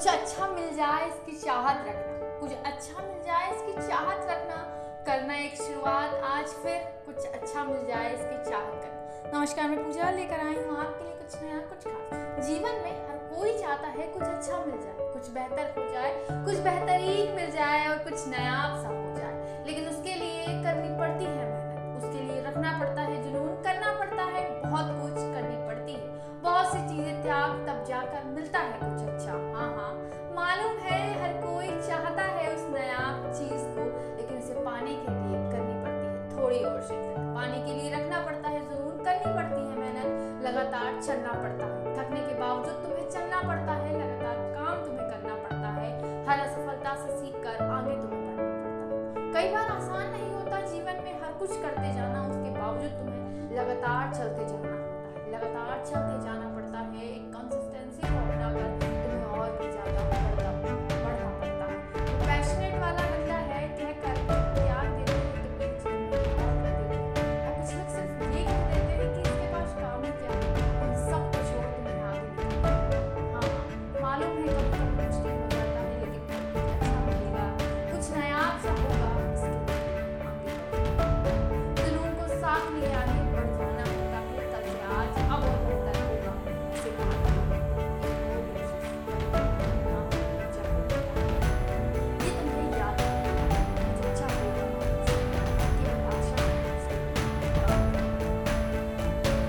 कुछ अच्छा मिल जाए इसकी चाहत रखना। कुछ अच्छा मिल जाए इसकी चाहत रखना। करना एक शुरुआत, आज फिर कुछ अच्छा मिल जाए इसकी चाहत करना। नमस्कार, मैं पूजा लेकर आई हूँ आपके लिए कुछ नया, कुछ खास। जीवन में हर कोई चाहता है कुछ अच्छा मिल जाए, कुछ बेहतर हो जाए, कुछ बेहतरीन मिल जाए और कुछ नया सा हो जाए। लेकिन उसके लिए करनी पड़ती है मेहनत। उसके लिए रखना पड़ता है, जुनून करना पड़ता है, बहुत कुछ करनी पड़ती है। बहुत सी चीज़ें त्याग तब जाकर मिलता है पाने के लिए रखना पड़ता है, ज़रूर करनी पड़ती है मेहनत। लगातार चलना पड़ता है, थकने के बावजूद तुम्हें चलना पड़ता है, लगातार काम तुम्हें करना पड़ता है, हर असफलता से सीख कर आगे तुम्हें बढ़ना पड़ता है। कई बार आसान नहीं होता जीवन में हर कुछ करते जाना, उसके बावजूद तुम्हें लगातार चलते जाना होता है, लगातार चलते